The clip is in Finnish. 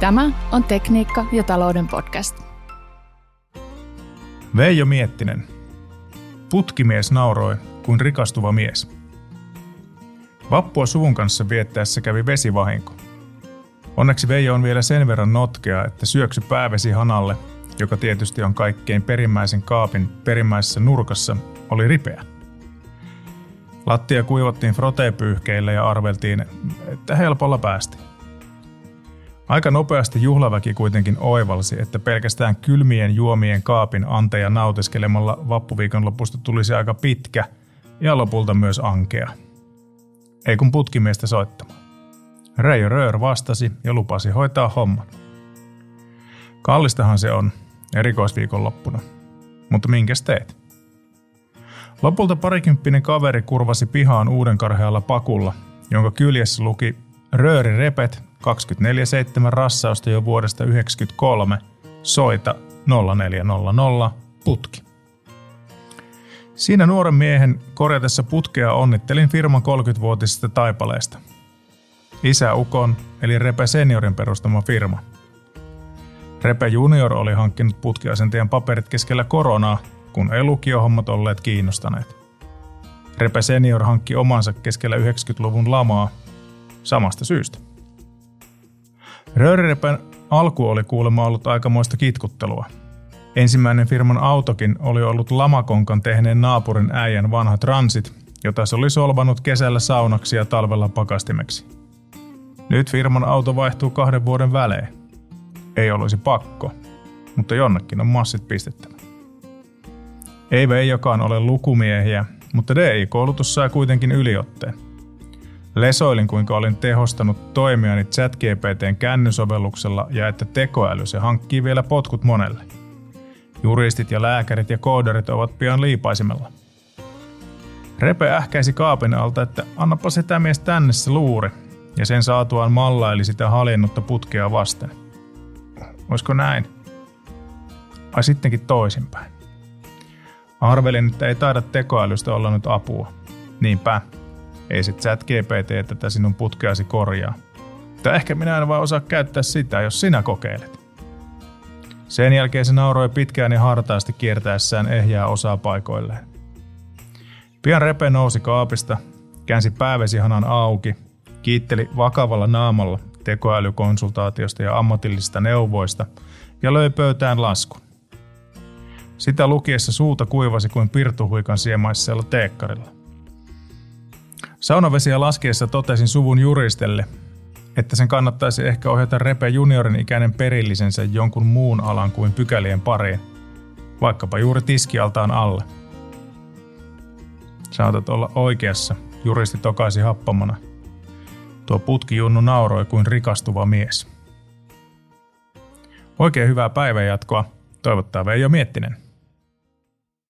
Tämä on Tekniikka ja talouden podcast. Veijo Miettinen. Putkimies nauroi kuin rikastuva mies. Vappua suvun kanssa viettäessä kävi vesivahinko. Onneksi Veijo on vielä sen verran notkea, että syöksy päävesi hanalle, joka tietysti on kaikkein perimmäisen kaapin perimmäisessä nurkassa, oli ripeä. Lattia kuivattiin frotepyyhkeillä ja arveltiin, että helpolla päästiin. Aika nopeasti juhlaväki kuitenkin oivalsi, että pelkästään kylmien juomien kaapin anteja nautiskelemalla vappuviikon lopusta tulisi aika pitkä ja lopulta myös ankea. Ei kun putkimiestä soittamaan. Reijo Röör vastasi ja lupasi hoitaa homman. Kallistahan se on, erikoisviikon loppuna. Mutta minkäs teet? Lopulta parikymppinen kaveri kurvasi pihaan uuden karhealla pakulla, jonka kyljessä luki Rööri repet 24-7 rassausta jo vuodesta 1993, soita 0400 putki. Siinä nuoren miehen korjatessa putkea onnittelin firman 30-vuotisesta taipaleesta. Isä Ukon, eli Repe Seniorin perustama firma. Repe Junior oli hankkinut putkiasentajan paperit keskellä koronaa, kun ei lukiohommat olleet kiinnostaneet. Repe Senior hankki omansa keskellä 90-luvun lamaa samasta syystä. Röörirepen alku oli kuulemma ollut aikamoista kitkuttelua. Ensimmäinen firman autokin oli ollut lamakonkan tehneen naapurin äijän vanha transit, jota se oli solvanut kesällä saunaksi ja talvella pakastimeksi. Nyt firman auto vaihtuu kahden vuoden välein. Ei olisi pakko, mutta jonnekin on massit pistettävä. Ei Veijokaan ole lukumiehiä, mutta DI-koulutus sai kuitenkin yliotteen – Lesoilin, kuinka olin tehostanut toimiani ChatGPTn kännysovelluksella ja että tekoäly se hankkii vielä potkut monelle. Juristit ja lääkärit ja koodarit ovat pian liipaisimella. Repe ähkäisi kaapin alta, että annapa sitä mies tänne se luuri, ja sen saatuaan mallaili sitä haljennutta putkea vasten. Oisko näin? Ai sittenkin toisinpäin. Arvelin, että ei taida tekoälystä olla nyt apua. Niinpä, ei sit chat GPT tätä sinun putkeasi korjaa. Tai ehkä minä en vaan osaa käyttää sitä, jos sinä kokeilet. Sen jälkeen se nauroi pitkään ja hartaasti kiertäessään ehjää osaa paikoilleen. Pian Repe nousi kaapista, käänsi päävesihanan auki, kiitteli vakavalla naamalla tekoälykonsultaatiosta ja ammatillisista neuvoista ja löi pöytään laskun. Sitä lukiessa suuta kuivasi kuin pirtuhuikan siemaisella teekkarilla. Saunavesiä laskiessa totesin suvun juristelle, että sen kannattaisi ehkä ohjata Repe juniorin ikäinen perillisensä jonkun muun alan kuin pykälien pariin, vaikkapa juuri tiskialtaan alle. Saatat olla oikeassa, juristi tokaisi happamana. Tuo putkijunnu nauroi kuin rikastuva mies. Oikein hyvää päivänjatkoa, toivottaa Veijo Miettinen.